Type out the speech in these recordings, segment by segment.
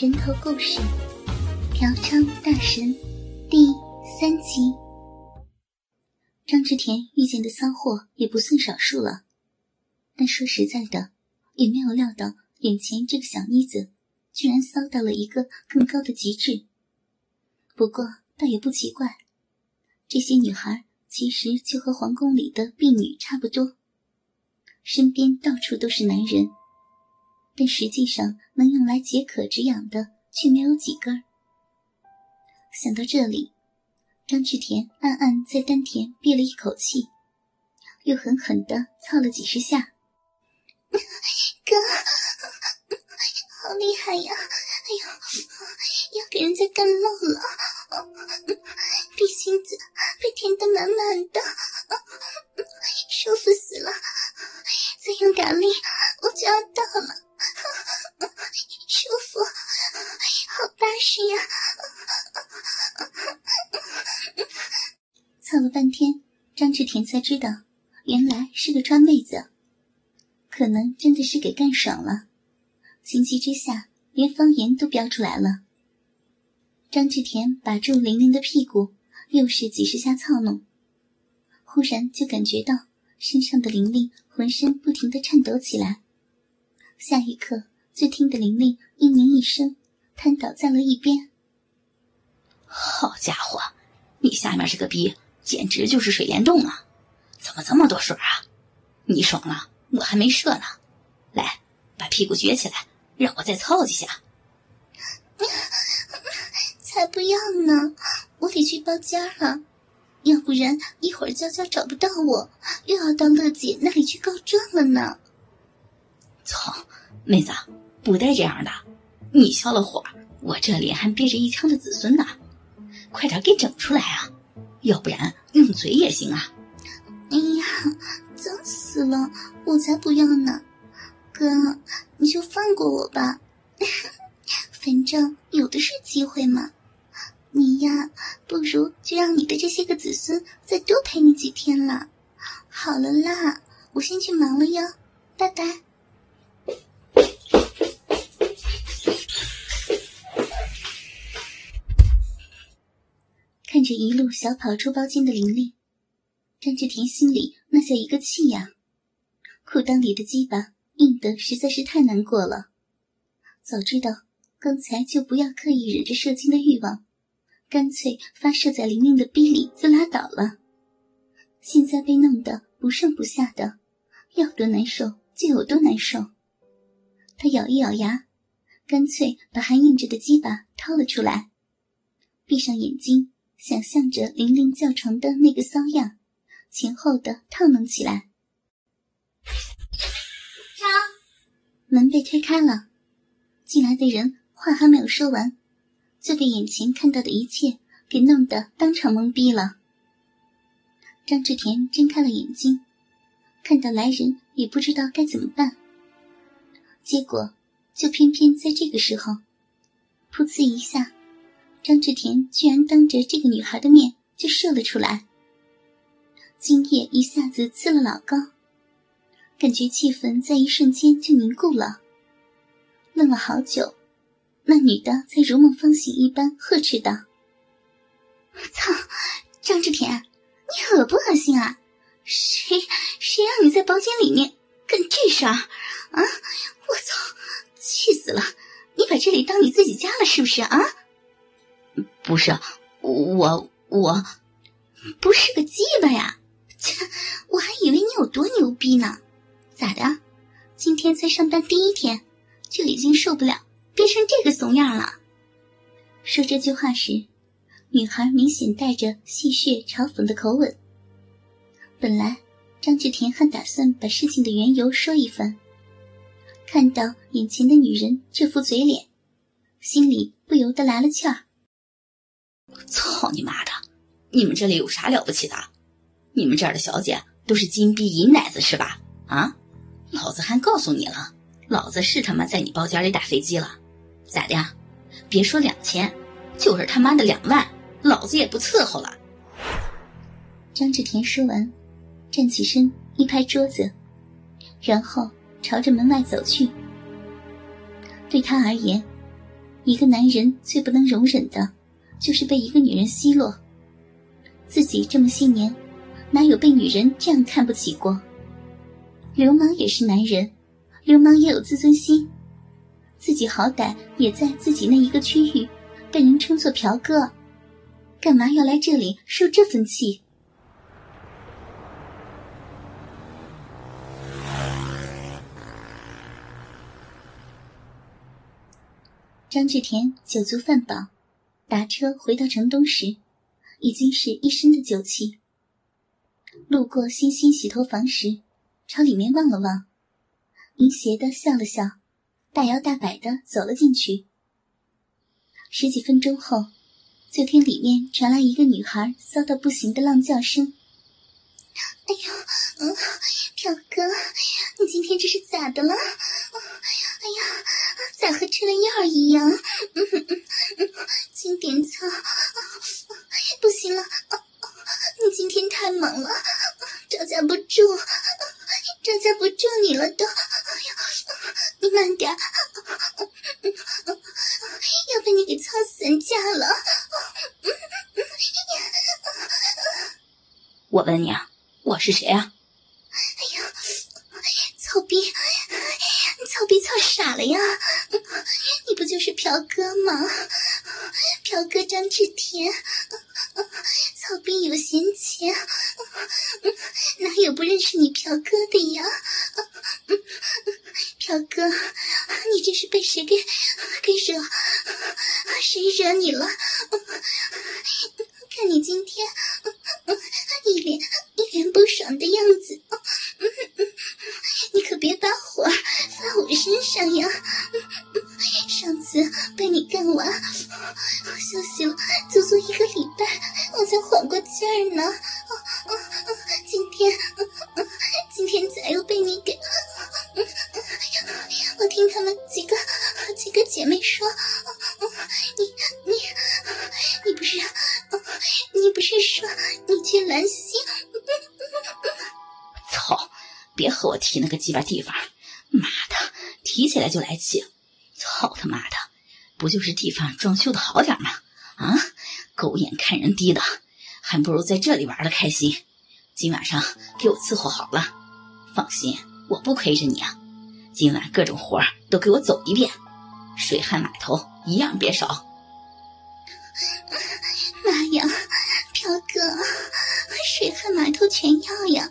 人头故事，嫖娼大神第三集。张志田遇见的骚货也不算少数了，但说实在的，也没有料到眼前这个小妮子居然骚到了一个更高的极致。不过倒也不奇怪，这些女孩其实就和皇宫里的婢女差不多，身边到处都是男人。但实际上，能用来解渴止痒的却没有几根。想到这里，张志田暗暗在丹田憋了一口气，又狠狠的操了几十下。哥，好厉害呀！哎呦，要给人家干漏了，逼心子被填得满满的，舒服死了！再用点力，我就要到了。闹了半天，张志田才知道，原来是个川妹子，可能真的是给干爽了。情急之下，连方言都飙出来了。张志田把住玲玲的屁股，又是几十下操弄，忽然就感觉到身上的玲玲浑身不停的颤抖起来。下一刻，就听得玲玲“嘤咛”一声，瘫倒在了一边。好家伙，你下面这个逼简直就是水帘洞啊！怎么这么多水啊？你爽了，我还没射呢。来，把屁股撅起来，让我再操几下。才不要呢！我得去包间了，要不然一会儿娇娇找不到我，又要到乐姐那里去告状了呢。操，妹子，不带这样的！你消了火，我这里还憋着一腔的子孙呢，快点给整出来啊！要不然用嘴也行啊！哎呀，脏死了，我才不要呢！哥，你就放过我吧，反正有的是机会嘛。你呀，不如就让你的这些个子孙再多陪你几天了。好了啦，我先去忙了哟，拜拜。着一路小跑出包间的玲玲，张志田心里那叫一个气呀！裤裆里的鸡巴硬的实在是太难过了。早知道刚才就不要刻意忍着射精的欲望，干脆发射在玲玲的逼里就拉倒了。现在被弄得不上不下的，要多难受就有多难受。他咬一咬牙，干脆把还硬着的鸡巴掏了出来，闭上眼睛。想象着玲玲叫床的那个骚样，前后的套弄起来。张门被推开了，进来的人话还没有说完，就被眼前看到的一切给弄得当场懵逼了。张志田睁开了眼睛，看到来人也不知道该怎么办。结果就偏偏在这个时候，噗呲一下。张志田居然当着这个女孩的面就射了出来，精液一下子刺了老高，感觉气氛在一瞬间就凝固了。愣了好久，那女的才如梦方醒一般呵斥道：“我操，张志田，你恶不恶心啊？谁谁让你在包间里面干这事儿啊？我操，气死了！你把这里当你自己家了是不是啊？”不是，我我不是个鸡巴呀！切，我还以为你有多牛逼呢。咋的？今天才上班第一天，就已经受不了变成这个怂样了？说这句话时，女孩明显带着戏谑嘲讽的口吻。本来张志田还打算把事情的缘由说一番，看到眼前的女人这副嘴脸，心里不由得来了气儿。操你妈的！你们这里有啥了不起的？你们这儿的小姐都是金币银奶子是吧？啊！老子还告诉你了，老子是他妈在你包间里打飞机了，咋的？别说两千，就是他妈的两万，老子也不伺候了。张志田说完，站起身一拍桌子，然后朝着门外走去。对他而言，一个男人最不能容忍的，就是被一个女人奚落。自己这么些年，哪有被女人这样看不起过？流氓也是男人，流氓也有自尊心。自己好歹也在自己那一个区域被人称作嫖哥，干嘛要来这里受这份气？张志田酒足饭饱，打车回到城东时，已经是一身的酒气。路过欣欣洗头房时，朝里面望了望，淫邪的笑了笑，大摇大摆的走了进去。十几分钟后，就听里面传来一个女孩骚到不行的浪叫声：“哎呀，嗯，表哥，你今天这是咋的了？哎呀！”咋和吃了药一样？典操，不行了！你今天太猛了，招架不住，招架不住你了都！你慢点，要被你给操散架了！我问你啊，我是谁啊？哎呀，操逼！操逼操傻了呀！你不就是嫖哥吗？嫖哥张志田，操逼有闲钱，哪有不认识你嫖哥的呀？嫖哥，你这是被谁给给惹？谁惹你了？看你今天一脸一脸不爽的样子，你可别把火发我身上呀！上次被你干完，我休息了足足一个礼拜，我才缓过劲儿呢。今天今天咋又被你给？我听他们几个几个姐妹说，提那个鸡巴地方！妈的，提起来就来气！操他妈的，不就是地方装修的好点吗？啊，狗眼看人低的，还不如在这里玩的开心。今晚上给我伺候好了，放心，我不亏着你啊！今晚各种活都给我走一遍，水旱码头一样别少。妈呀！彪哥，水旱码头全要呀！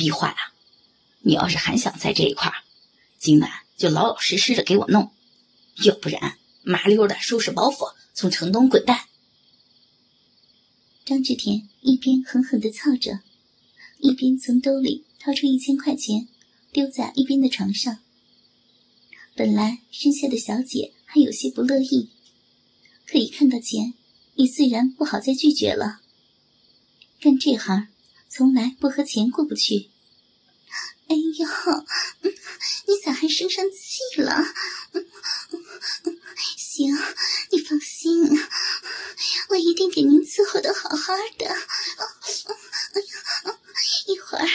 逼话呀？你要是还想在这一块儿，今晚就老老实实的给我弄，要不然麻溜的收拾包袱从城东滚蛋。张志田一边狠狠的操着。一边从兜里掏出一千块钱，丢在一边的床上。本来身下的小姐还有些不乐意，可一看到钱，也自然不好再拒绝了。干这行，从来不和钱过不去。哎呦，你咋还生上气了？行，你放心，我一定给您伺候的好好的。一会儿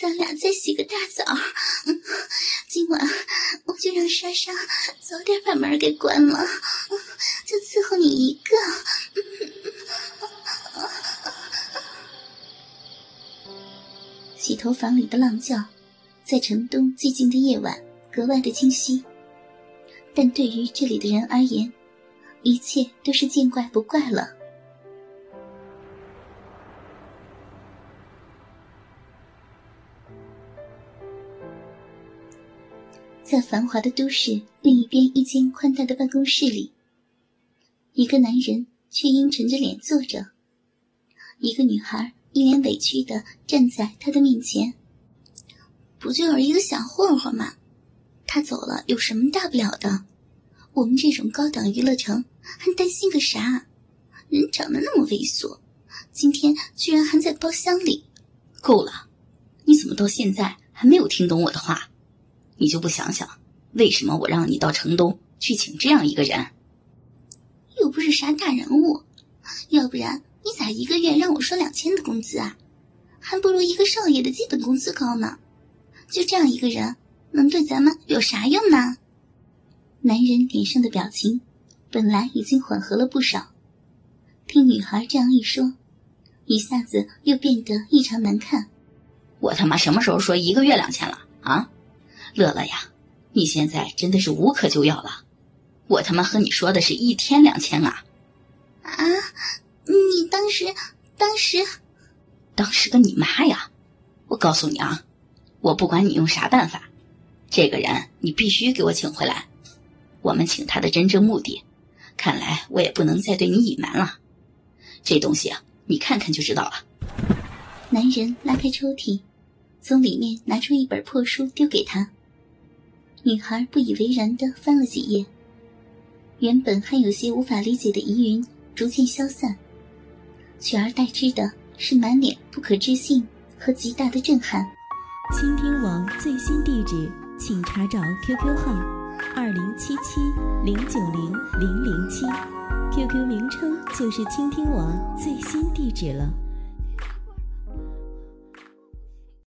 咱俩再洗个大澡，今晚我就让莎莎早点把门给关了，就伺候你一个。洗头房里的浪叫，在城东寂静的夜晚格外的清晰，但对于这里的人而言，一切都是见怪不怪了。在繁华的都市另一边一间宽大的办公室里，一个男人却阴沉着脸坐着，一个女孩一脸委屈的站在他的面前。不就是一个小混混吗？他走了有什么大不了的？我们这种高档娱乐城还担心个啥？人长得那么猥琐，今天居然还在包厢里。够了！你怎么到现在还没有听懂我的话？你就不想想，为什么我让你到城东去请这样一个人？又不是啥大人物，要不然你咋一个月让我说两千的工资啊？还不如一个少爷的基本工资高呢。就这样一个人，能对咱们有啥用呢？男人脸上的表情本来已经缓和了不少，听女孩这样一说，一下子又变得异常难看。我他妈什么时候说一个月两千了啊？乐乐呀，你现在真的是无可救药了。我他妈和你说的是一天两千啊！啊，你当时，当时，当时个你妈呀！我告诉你啊，我不管你用啥办法，这个人你必须给我请回来。我们请他的真正目的，看来我也不能再对你隐瞒了。这东西啊，你看看就知道了。男人拉开抽屉，从里面拿出一本破书丢给他。女孩不以为然的翻了几页，原本还有些无法理解的疑云逐渐消散，取而代之的是满脸不可置信和极大的震撼。倾听王最新地址，请查找 QQ 号二零七七零九零零零七，QQ 名称就是倾听王最新地址了。